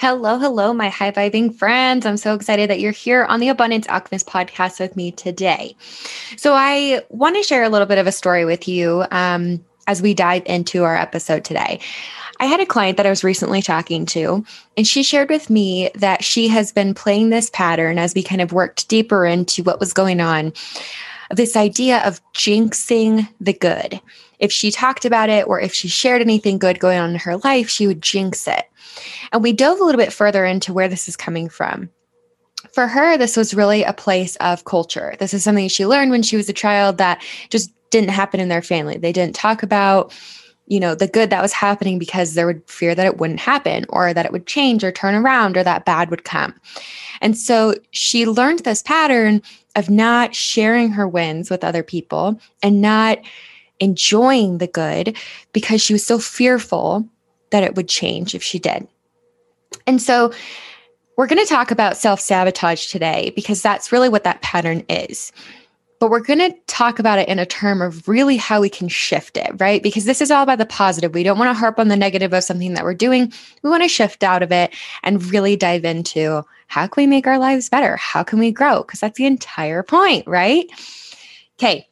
Hello, hello, my high vibing friends. I'm so excited that you're here on the Abundance Alchemist podcast with me today. So, I want to share a little bit of a story with you um, as we dive into our episode today. I had a client that I was recently talking to, and she shared with me that she has been playing this pattern as we kind of worked deeper into what was going on this idea of jinxing the good. If she talked about it or if she shared anything good going on in her life, she would jinx it. And we dove a little bit further into where this is coming from. For her, this was really a place of culture. This is something she learned when she was a child that just didn't happen in their family. They didn't talk about, you know, the good that was happening because there would fear that it wouldn't happen or that it would change or turn around or that bad would come. And so she learned this pattern of not sharing her wins with other people and not enjoying the good because she was so fearful that it would change if she did. And so we're going to talk about self sabotage today because that's really what that pattern is. But we're going to talk about it in a term of really how we can shift it, right? Because this is all about the positive. We don't want to harp on the negative of something that we're doing. We want to shift out of it and really dive into how can we make our lives better? How can we grow? Because that's the entire point, right? Okay,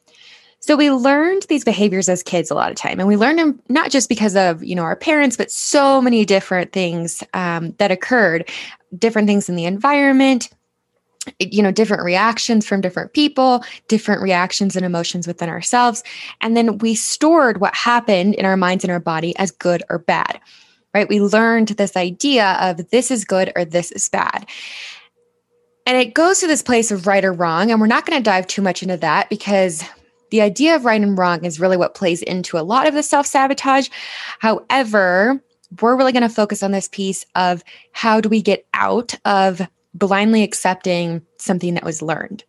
so we learned these behaviors as kids a lot of time, and we learned them not just because of you know our parents, but so many different things um, that occurred, different things in the environment, you know different reactions from different people different reactions and emotions within ourselves. And then we stored what happened in our minds and our body as good or bad right? We learned this idea of this is good or this is bad. And it goes to this place of right or wrong and we're not going to dive too much into that because the idea of right and wrong is really what plays into a lot of the self sabotage. However, we're really going to focus on this piece of how do we get out of blindly accepting something that was learned.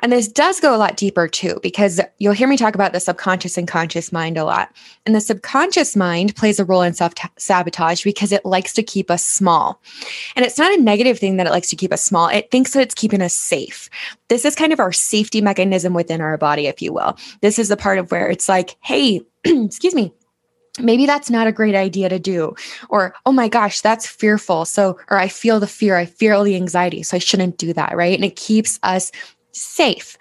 And this does go a lot deeper too, because you'll hear me talk about the subconscious and conscious mind a lot. And the subconscious mind plays a role in self sabotage because it likes to keep us small. And it's not a negative thing that it likes to keep us small, it thinks that it's keeping us safe. This is kind of our safety mechanism within our body, if you will. This is the part of where it's like, hey, excuse me, maybe that's not a great idea to do. Or oh my gosh that's fearful. So or i feel the fear i feel the anxiety so i shouldn't do that right? And it keeps us safe.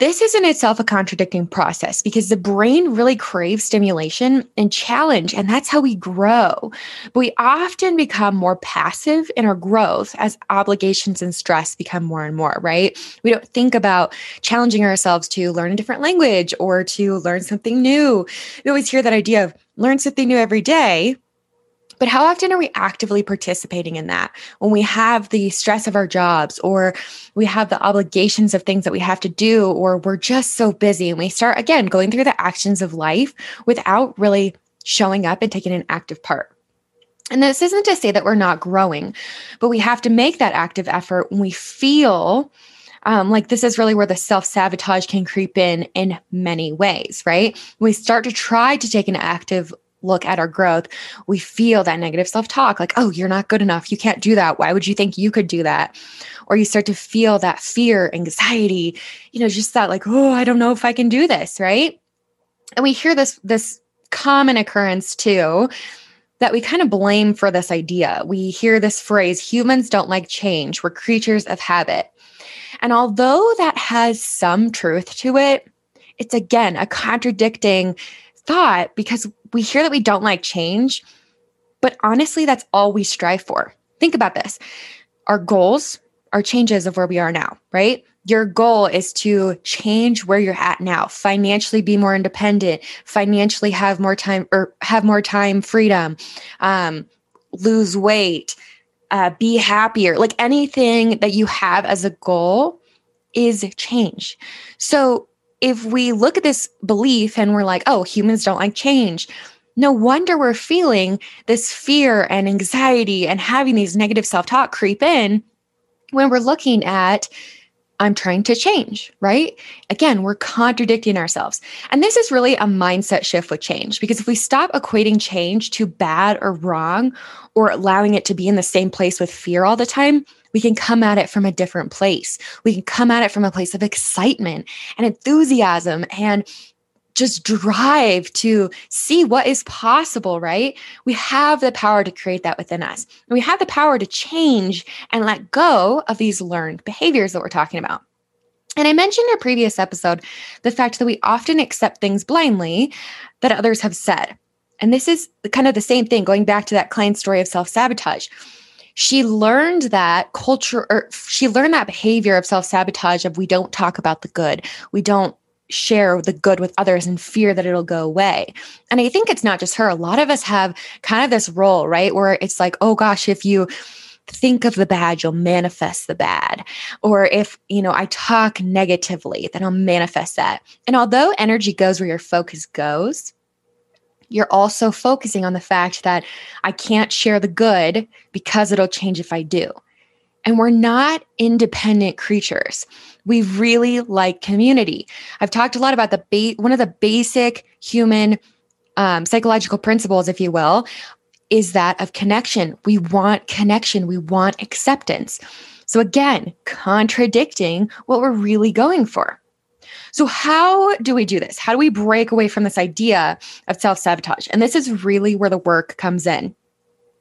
This is in itself a contradicting process because the brain really craves stimulation and challenge, and that's how we grow. But we often become more passive in our growth as obligations and stress become more and more, right? We don't think about challenging ourselves to learn a different language or to learn something new. We always hear that idea of learn something new every day, but how often are we actively participating in that when we have the stress of our jobs or we have the obligations of things that we have to do or we're just so busy and we start again going through the actions of life without really showing up and taking an active part? And this isn't to say that we're not growing, but we have to make that active effort when we feel um, like this is really where the self sabotage can creep in in many ways, right? We start to try to take an active look at our growth, we feel that negative self talk like, oh, you're not good enough. You can't do that. Why would you think you could do that? Or you start to feel that fear, anxiety, you know, just that like, oh, I don't know if I can do this. Right. And we hear this, this common occurrence too that we kind of blame for this idea. We hear this phrase humans don't like change, we're creatures of habit. And although that has some truth to it, it's again a contradicting thought because we hear that we don't like change, but honestly, that's all we strive for. Think about this our goals are changes of where we are now, right? Your goal is to change where you're at now, financially be more independent, financially have more time or have more time freedom, um, lose weight, uh, be happier. Like anything that you have as a goal is change. So if we look at this belief and we're like, oh, humans don't like change, no wonder we're feeling this fear and anxiety and having these negative self talk creep in when we're looking at I'm trying to change, right? Again, we're contradicting ourselves. And this is really a mindset shift with change because if we stop equating change to bad or wrong or allowing it to be in the same place with fear all the time, we can come at it from a different place. We can come at it from a place of excitement and enthusiasm and just drive to see what is possible, right? We have the power to create that within us. we have the power to change and let go of these learned behaviors that we're talking about. And I mentioned in a previous episode the fact that we often accept things blindly that others have said. And this is kind of the same thing, going back to that client story of self sabotage. She learned that culture, or she learned that behavior of self sabotage of we don't talk about the good, we don't share the good with others and fear that it'll go away. And I think it's not just her. A lot of us have kind of this role, right? Where it's like, oh gosh, if you think of the bad, you'll manifest the bad. Or if, you know, I talk negatively, then I'll manifest that. And although energy goes where your focus goes, you're also focusing on the fact that I can't share the good because it'll change if I do. And we're not independent creatures. We really like community. I've talked a lot about the ba- one of the basic human um, psychological principles, if you will, is that of connection. We want connection. We want acceptance. So again, contradicting what we're really going for. So, how do we do this? How do we break away from this idea of self sabotage? And this is really where the work comes in.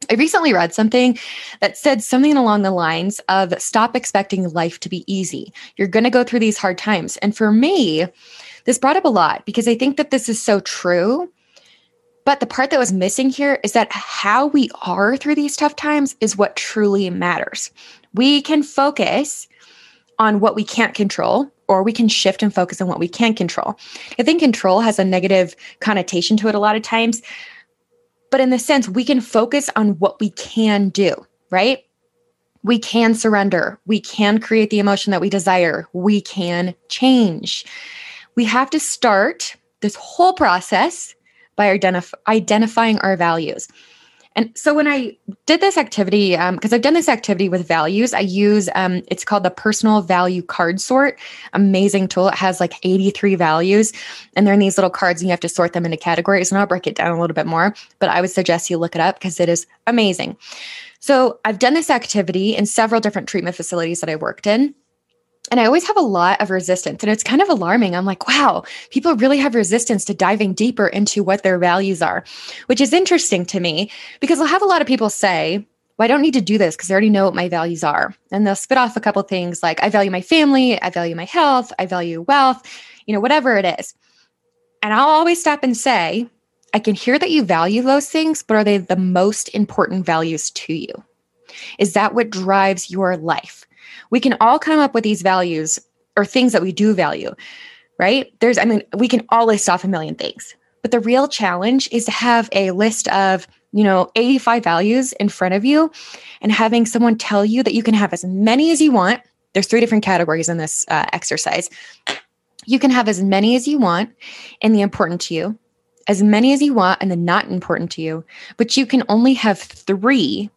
I recently read something that said something along the lines of stop expecting life to be easy. You're going to go through these hard times. And for me, this brought up a lot because I think that this is so true. But the part that was missing here is that how we are through these tough times is what truly matters. We can focus on what we can't control, or we can shift and focus on what we can control. I think control has a negative connotation to it a lot of times, but in the sense, we can focus on what we can do, right? We can surrender. We can create the emotion that we desire. We can change. We have to start this whole process by identif- identifying our values. And so when I did this activity, because um, I've done this activity with values, I use um, it's called the personal value card sort. Amazing tool. It has like 83 values, and they're in these little cards, and you have to sort them into categories. And I'll break it down a little bit more, but I would suggest you look it up because it is amazing. So I've done this activity in several different treatment facilities that I worked in. And I always have a lot of resistance. And it's kind of alarming. I'm like, wow, people really have resistance to diving deeper into what their values are, which is interesting to me because I'll have a lot of people say, well, I don't need to do this because I already know what my values are. And they'll spit off a couple things like, I value my family, I value my health, I value wealth, you know, whatever it is. And I'll always stop and say, I can hear that you value those things, but are they the most important values to you? Is that what drives your life? We can all come up with these values or things that we do value, right? There's, I mean, we can all list off a million things, but the real challenge is to have a list of, you know, 85 values in front of you and having someone tell you that you can have as many as you want. There's three different categories in this uh, exercise. You can have as many as you want in the important to you, as many as you want in the not important to you, but you can only have three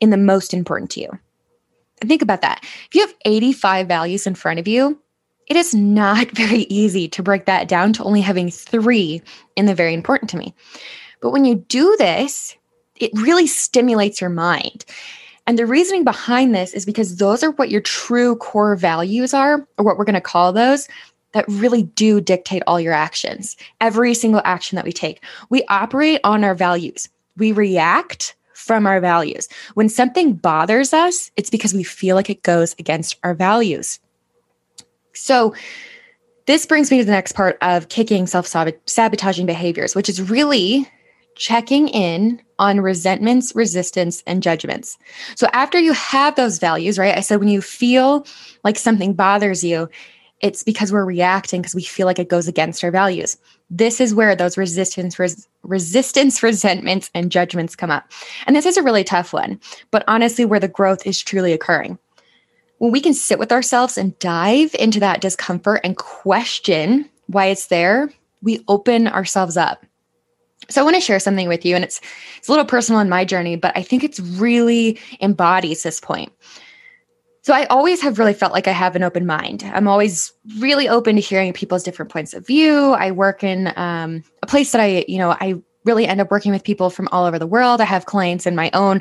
in the most important to you think about that. If you have 85 values in front of you, it is not very easy to break that down to only having three in the very important to me. But when you do this, it really stimulates your mind. And the reasoning behind this is because those are what your true core values are, or what we're going to call those, that really do dictate all your actions. Every single action that we take, we operate on our values. We react from our values. When something bothers us, it's because we feel like it goes against our values. So, this brings me to the next part of kicking self sabotaging behaviors, which is really checking in on resentments, resistance, and judgments. So, after you have those values, right? I said when you feel like something bothers you, it's because we're reacting because we feel like it goes against our values. This is where those resistance, res- resistance, resentments, and judgments come up. And this is a really tough one, but honestly, where the growth is truly occurring. When we can sit with ourselves and dive into that discomfort and question why it's there, we open ourselves up. So I want to share something with you, and it's it's a little personal in my journey, but I think it's really embodies this point so I always have really felt like I have an open mind. I'm always really open to hearing people's different points of view. I work in um, a place that I, you know, I really end up working with people from all over the world. I have clients in my own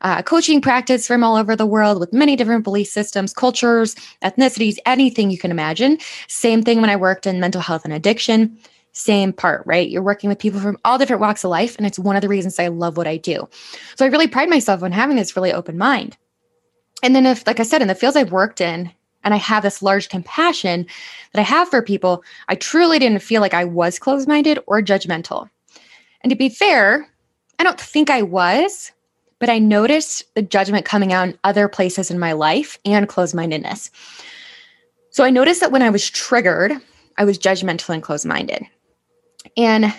uh, coaching practice from all over the world with many different belief systems, cultures, ethnicities, anything you can imagine. Same thing when I worked in mental health and addiction. Same part, right? You're working with people from all different walks of life. And it's one of the reasons I love what I do. So I really pride myself on having this really open mind. And then, if, like I said, in the fields I've worked in, and I have this large compassion that I have for people, I truly didn't feel like I was closed minded or judgmental. And to be fair, I don't think I was, but I noticed the judgment coming out in other places in my life and closed mindedness. So I noticed that when I was triggered, I was judgmental and closed minded. And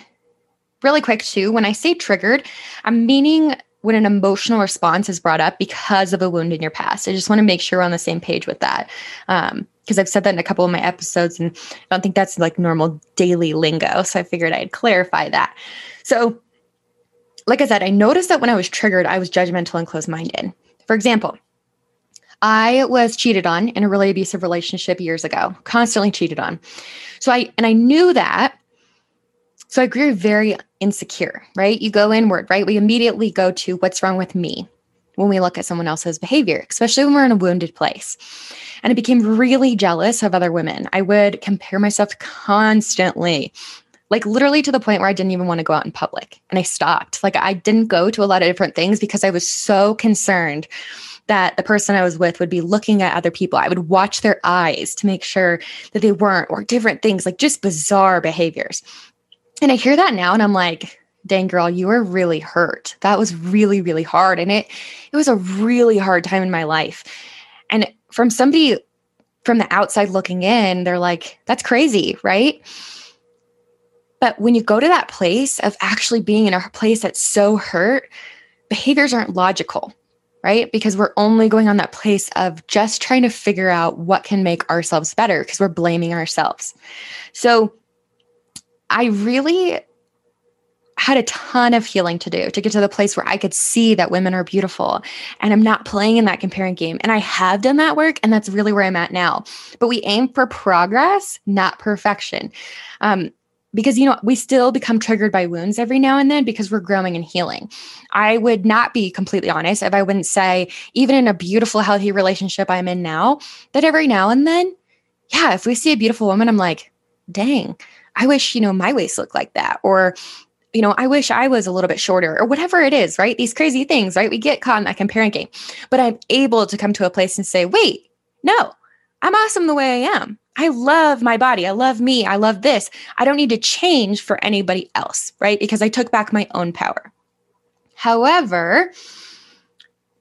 really quick, too, when I say triggered, I'm meaning when an emotional response is brought up because of a wound in your past. I just want to make sure we're on the same page with that. Um, because I've said that in a couple of my episodes and I don't think that's like normal daily lingo. So I figured I'd clarify that. So, like I said, I noticed that when I was triggered, I was judgmental and closed minded. For example, I was cheated on in a really abusive relationship years ago, constantly cheated on. So I, and I knew that so I grew very insecure, right? You go inward, right? We immediately go to what's wrong with me when we look at someone else's behavior, especially when we're in a wounded place. And I became really jealous of other women. I would compare myself constantly, like literally to the point where I didn't even want to go out in public. And I stopped. Like I didn't go to a lot of different things because I was so concerned that the person I was with would be looking at other people. I would watch their eyes to make sure that they weren't, or different things, like just bizarre behaviors. And I hear that now and I'm like, dang girl, you were really hurt. That was really, really hard. And it it was a really hard time in my life. And from somebody from the outside looking in, they're like, that's crazy, right? But when you go to that place of actually being in a place that's so hurt, behaviors aren't logical, right? Because we're only going on that place of just trying to figure out what can make ourselves better because we're blaming ourselves. So I really had a ton of healing to do to get to the place where I could see that women are beautiful and I'm not playing in that comparing game. And I have done that work, and that's really where I'm at now. But we aim for progress, not perfection. Um, because you know we still become triggered by wounds every now and then because we're growing and healing i would not be completely honest if i wouldn't say even in a beautiful healthy relationship i'm in now that every now and then yeah if we see a beautiful woman i'm like dang I wish, you know, my waist looked like that. Or, you know, I wish I was a little bit shorter or whatever it is, right? These crazy things, right? We get caught in that comparing game. But I'm able to come to a place and say, wait, no, I'm awesome the way I am. I love my body. I love me. I love this. I don't need to change for anybody else, right? Because I took back my own power. However,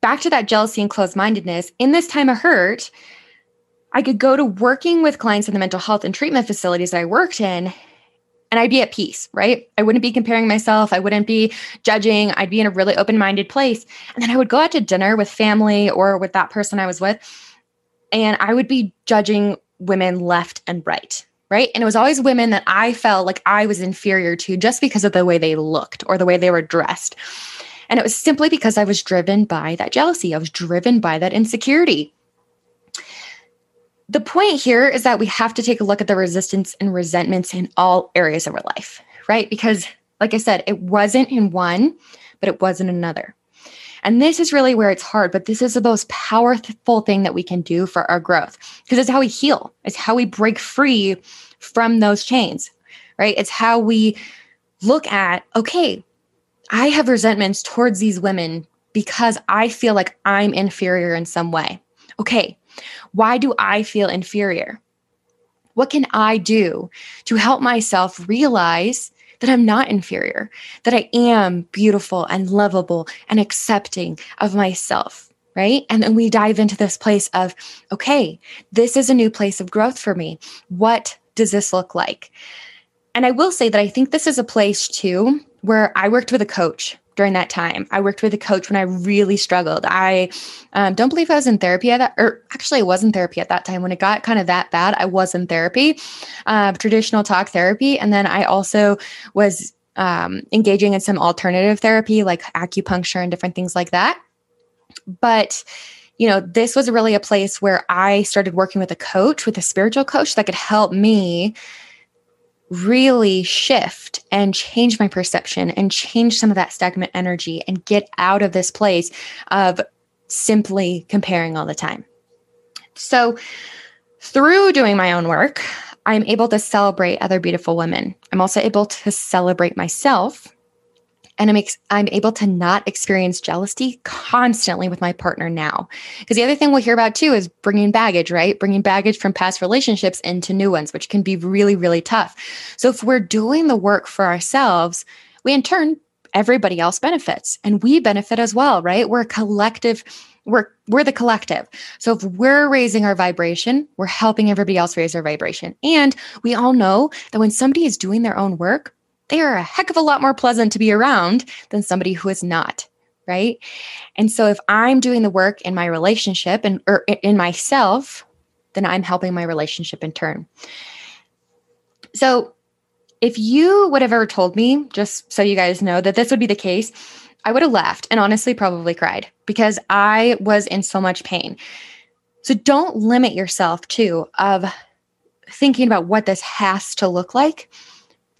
back to that jealousy and closed mindedness, in this time of hurt, I could go to working with clients in the mental health and treatment facilities that I worked in and I'd be at peace, right? I wouldn't be comparing myself. I wouldn't be judging. I'd be in a really open minded place. And then I would go out to dinner with family or with that person I was with, and I would be judging women left and right, right? And it was always women that I felt like I was inferior to just because of the way they looked or the way they were dressed. And it was simply because I was driven by that jealousy. I was driven by that insecurity the point here is that we have to take a look at the resistance and resentments in all areas of our life, right? Because, like I said, it wasn't in one, but it was in another. And this is really where it's hard, but this is the most powerful thing that we can do for our growth because it's how we heal, it's how we break free from those chains, right? It's how we look at, okay, I have resentments towards these women because I feel like I'm inferior in some way. Okay, why do I feel inferior? What can I do to help myself realize that I'm not inferior, that I am beautiful and lovable and accepting of myself? Right. And then we dive into this place of, okay, this is a new place of growth for me. What does this look like? And I will say that I think this is a place too where I worked with a coach during that time. I worked with a coach when I really struggled. I um, don't believe I was in therapy at that, or actually, I was in therapy at that time. When it got kind of that bad, I was in therapy, uh, traditional talk therapy. And then I also was um, engaging in some alternative therapy like acupuncture and different things like that. But you know, this was really a place where I started working with a coach, with a spiritual coach that could help me really shift and change my perception and change some of that stagnant energy and get out of this place of simply comparing all the time. So, through doing my own work, I'm able to celebrate other beautiful women. I'm also able to celebrate myself and I'm, ex- I'm able to not experience jealousy constantly with my partner now. Because the other thing we'll hear about too is bringing baggage, right? Bringing baggage from past relationships into new ones, which can be really, really tough. So if we're doing the work for ourselves, we in turn, everybody else benefits and we benefit as well, right? We're a collective we're we're the collective. So if we're raising our vibration, we're helping everybody else raise their vibration. And we all know that when somebody is doing their own work, they are a heck of a lot more pleasant to be around than somebody who is not right? And so if i'm doing the work in my relationship and or in myself then i'm helping my relationship in turn. So if you would have ever told me just so you guys know that this would be the case i would have laughed and honestly probably cried because i was in so much pain. So don't limit yourself too of thinking about what this has to look like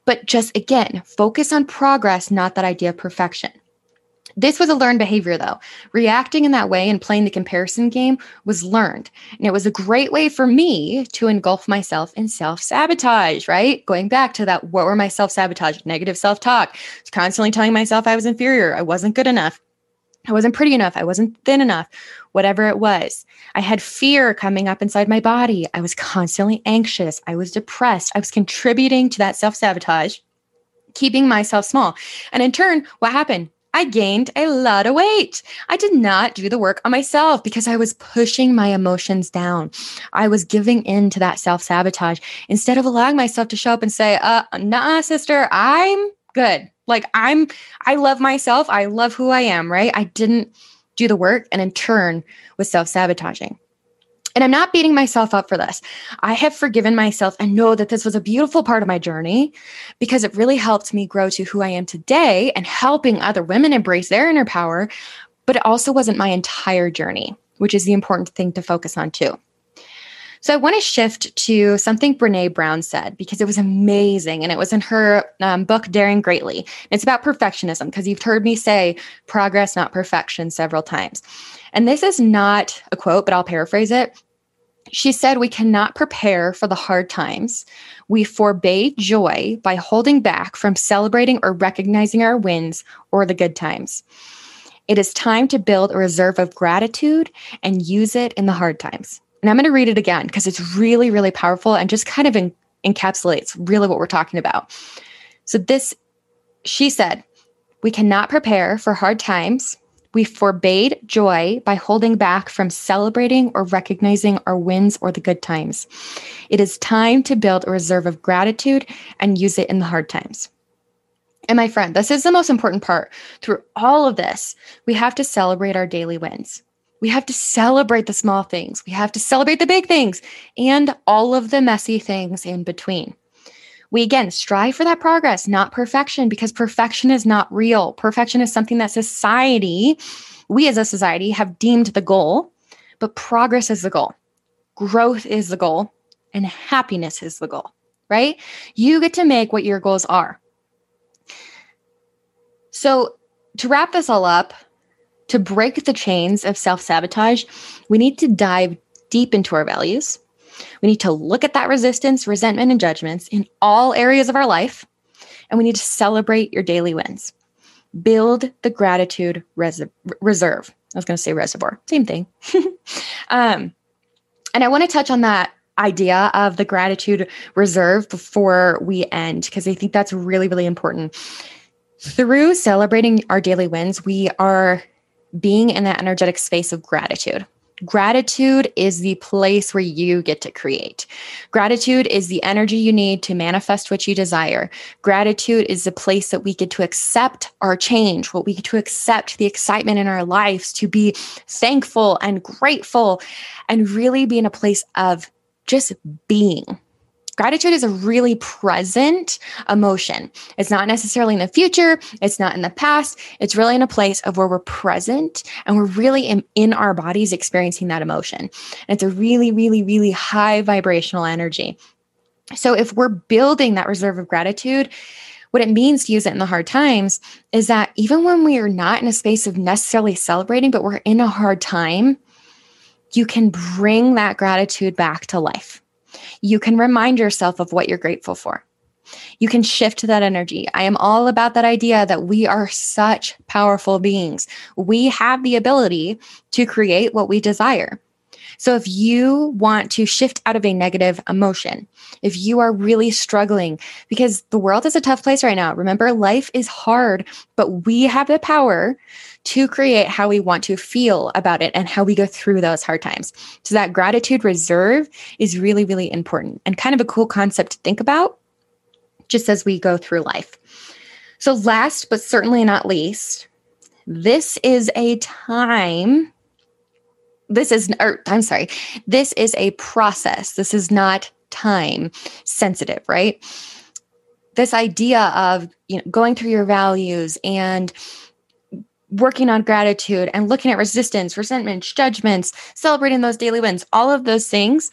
but just again, focus on progress, not that idea of perfection. This was a learned behavior, though. Reacting in that way and playing the comparison game was learned. And it was a great way for me to engulf myself in self sabotage, right? Going back to that, what were my self sabotage? Negative self talk. Constantly telling myself I was inferior, I wasn't good enough, I wasn't pretty enough, I wasn't thin enough, whatever it was. I had fear coming up inside my body. I was constantly anxious. I was depressed. I was contributing to that self sabotage, keeping myself small. And in turn, what happened? I gained a lot of weight. I did not do the work on myself because I was pushing my emotions down. I was giving in to that self sabotage instead of allowing myself to show up and say, uh, nah, sister, I'm good. Like I'm, I love myself. I love who I am, right? I didn't do the work, and in turn was self sabotaging. And I'm not beating myself up for this. I have forgiven myself and know that this was a beautiful part of my journey because it really helped me grow to who I am today and helping other women embrace their inner power. But it also wasn't my entire journey, which is the important thing to focus on too. So I want to shift to something Brene Brown said because it was amazing. And it was in her um, book, Daring Greatly. It's about perfectionism because you've heard me say progress, not perfection, several times. And this is not a quote, but I'll paraphrase it. She said, We cannot prepare for the hard times. We forbade joy by holding back from celebrating or recognizing our wins or the good times. It is time to build a reserve of gratitude and use it in the hard times. And I'm going to read it again because it's really, really powerful and just kind of encapsulates really what we're talking about. So, this, she said, we cannot prepare for hard times. We forbade joy by holding back from celebrating or recognizing our wins or the good times. It is time to build a reserve of gratitude and use it in the hard times. And my friend, this is the most important part. Through all of this, we have to celebrate our daily wins. We have to celebrate the small things. We have to celebrate the big things and all of the messy things in between. We again strive for that progress, not perfection, because perfection is not real. Perfection is something that society, we as a society, have deemed the goal, but progress is the goal. Growth is the goal, and happiness is the goal, right? You get to make what your goals are. So, to wrap this all up, to break the chains of self sabotage, we need to dive deep into our values. We need to look at that resistance, resentment, and judgments in all areas of our life. And we need to celebrate your daily wins. Build the gratitude res- reserve. I was going to say reservoir, same thing. um, and I want to touch on that idea of the gratitude reserve before we end, because I think that's really, really important. Through celebrating our daily wins, we are being in that energetic space of gratitude. Gratitude is the place where you get to create. Gratitude is the energy you need to manifest what you desire. Gratitude is the place that we get to accept our change, what we get to accept the excitement in our lives, to be thankful and grateful, and really be in a place of just being. Gratitude is a really present emotion. It's not necessarily in the future, it's not in the past. It's really in a place of where we're present and we're really in, in our bodies experiencing that emotion. And it's a really, really, really high vibrational energy. So if we're building that reserve of gratitude, what it means to use it in the hard times is that even when we are not in a space of necessarily celebrating, but we're in a hard time, you can bring that gratitude back to life you can remind yourself of what you're grateful for. You can shift that energy. I am all about that idea that we are such powerful beings. We have the ability to create what we desire. So, if you want to shift out of a negative emotion, if you are really struggling, because the world is a tough place right now, remember, life is hard, but we have the power to create how we want to feel about it and how we go through those hard times. So, that gratitude reserve is really, really important and kind of a cool concept to think about just as we go through life. So, last but certainly not least, this is a time. This is, or I'm sorry, this is a process. This is not time sensitive, right? This idea of you know going through your values and working on gratitude and looking at resistance, resentments, judgments, celebrating those daily wins, all of those things.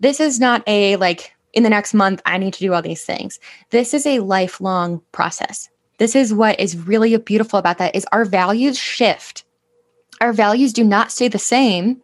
This is not a like in the next month, I need to do all these things. This is a lifelong process. This is what is really beautiful about that is our values shift. Our values do not stay the same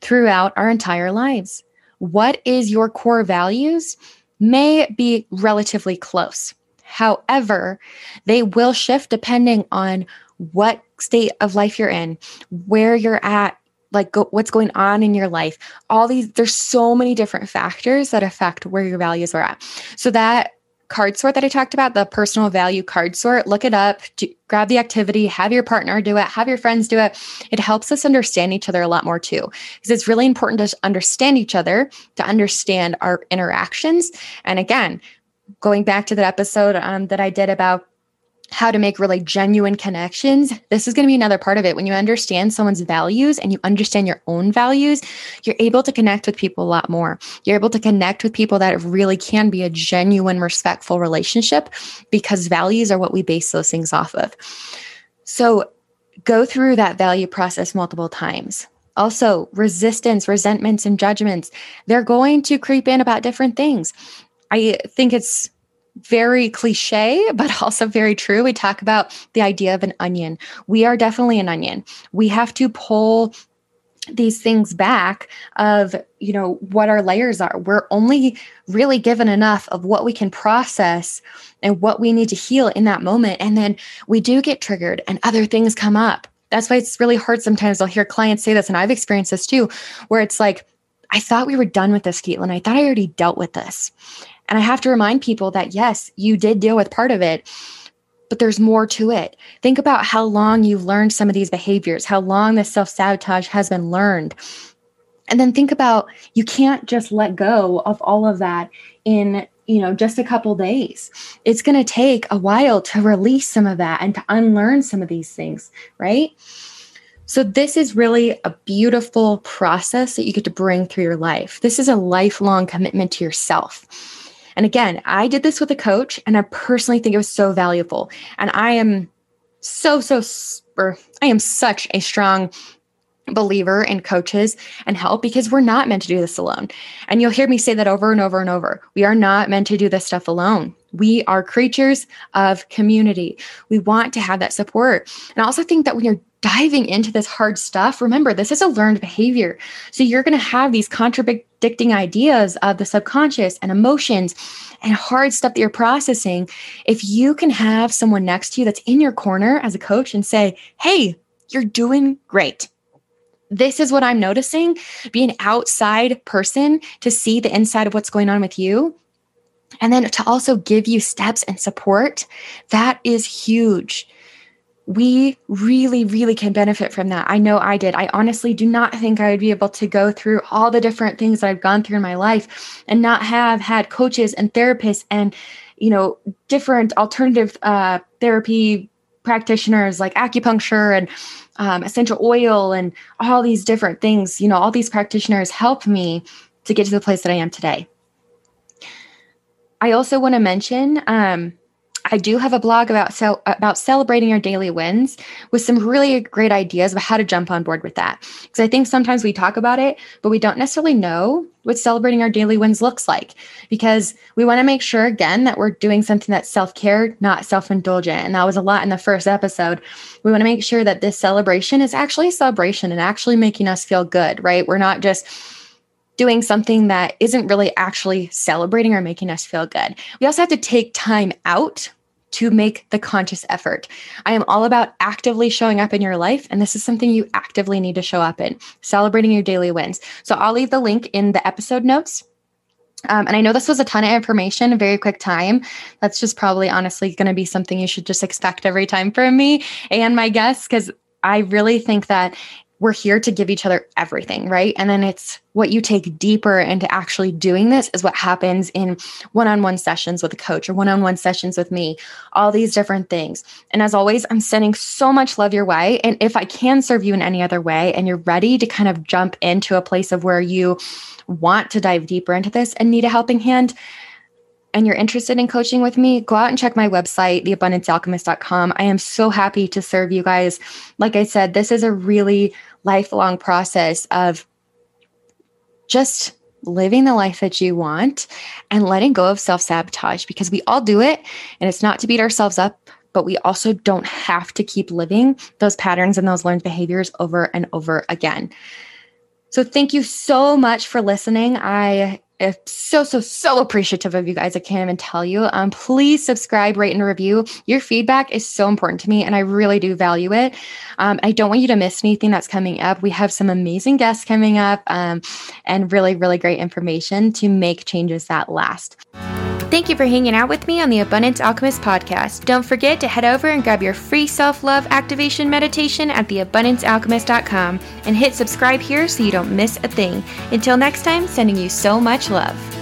throughout our entire lives. What is your core values may be relatively close. However, they will shift depending on what state of life you're in, where you're at, like go, what's going on in your life. All these, there's so many different factors that affect where your values are at. So that card sort that I talked about, the personal value card sort, look it up, do, grab the activity, have your partner do it, have your friends do it. It helps us understand each other a lot more too, because it's really important to understand each other, to understand our interactions. And again, going back to that episode um, that I did about how to make really genuine connections, this is going to be another part of it. When you understand someone's values and you understand your own values, you're able to connect with people a lot more. You're able to connect with people that really can be a genuine, respectful relationship because values are what we base those things off of. So go through that value process multiple times. Also, resistance, resentments, and judgments, they're going to creep in about different things. I think it's very cliche, but also very true. We talk about the idea of an onion. We are definitely an onion. We have to pull these things back of you know what our layers are we're only really given enough of what we can process and what we need to heal in that moment and then we do get triggered and other things come up that's why it's really hard sometimes i'll hear clients say this and i've experienced this too where it's like i thought we were done with this caitlyn i thought i already dealt with this and I have to remind people that yes, you did deal with part of it, but there's more to it. Think about how long you've learned some of these behaviors, how long this self sabotage has been learned. And then think about you can't just let go of all of that in you know just a couple days it's going to take a while to release some of that and to unlearn some of these things right so this is really a beautiful process that you get to bring through your life this is a lifelong commitment to yourself and again, I did this with a coach and I personally think it was so valuable. And I am so, so, or I am such a strong believer in coaches and help because we're not meant to do this alone. And you'll hear me say that over and over and over. We are not meant to do this stuff alone. We are creatures of community. We want to have that support. And I also think that when you're diving into this hard stuff, remember, this is a learned behavior. So you're going to have these contradicting ideas of the subconscious and emotions and hard stuff that you're processing. If you can have someone next to you that's in your corner as a coach and say, hey, you're doing great. This is what I'm noticing. Be an outside person to see the inside of what's going on with you. And then to also give you steps and support, that is huge we really, really can benefit from that. I know I did. I honestly do not think I would be able to go through all the different things that I've gone through in my life and not have had coaches and therapists and, you know, different alternative uh, therapy practitioners like acupuncture and um, essential oil and all these different things. You know, all these practitioners help me to get to the place that I am today. I also want to mention um, I do have a blog about about celebrating your daily wins with some really great ideas about how to jump on board with that. Because I think sometimes we talk about it, but we don't necessarily know what celebrating our daily wins looks like. Because we want to make sure again that we're doing something that's self-care, not self-indulgent. And that was a lot in the first episode. We want to make sure that this celebration is actually a celebration and actually making us feel good, right? We're not just doing something that isn't really actually celebrating or making us feel good. We also have to take time out to make the conscious effort. I am all about actively showing up in your life, and this is something you actively need to show up in, celebrating your daily wins. So I'll leave the link in the episode notes. Um, and I know this was a ton of information, very quick time. That's just probably honestly going to be something you should just expect every time from me and my guests, because I really think that we're here to give each other everything, right? And then it's what you take deeper into actually doing this is what happens in one on one sessions with a coach or one on one sessions with me, all these different things. And as always, I'm sending so much love your way. And if I can serve you in any other way and you're ready to kind of jump into a place of where you want to dive deeper into this and need a helping hand, and you're interested in coaching with me, go out and check my website, theabundancealchemist.com. I am so happy to serve you guys. Like I said, this is a really lifelong process of just living the life that you want and letting go of self sabotage because we all do it. And it's not to beat ourselves up, but we also don't have to keep living those patterns and those learned behaviors over and over again. So, thank you so much for listening. I so, so, so appreciative of you guys. I can't even tell you. Um, please subscribe, rate, and review. Your feedback is so important to me, and I really do value it. Um, I don't want you to miss anything that's coming up. We have some amazing guests coming up um, and really, really great information to make changes that last. Thank you for hanging out with me on the Abundance Alchemist podcast. Don't forget to head over and grab your free self love activation meditation at theabundancealchemist.com and hit subscribe here so you don't miss a thing. Until next time, sending you so much love.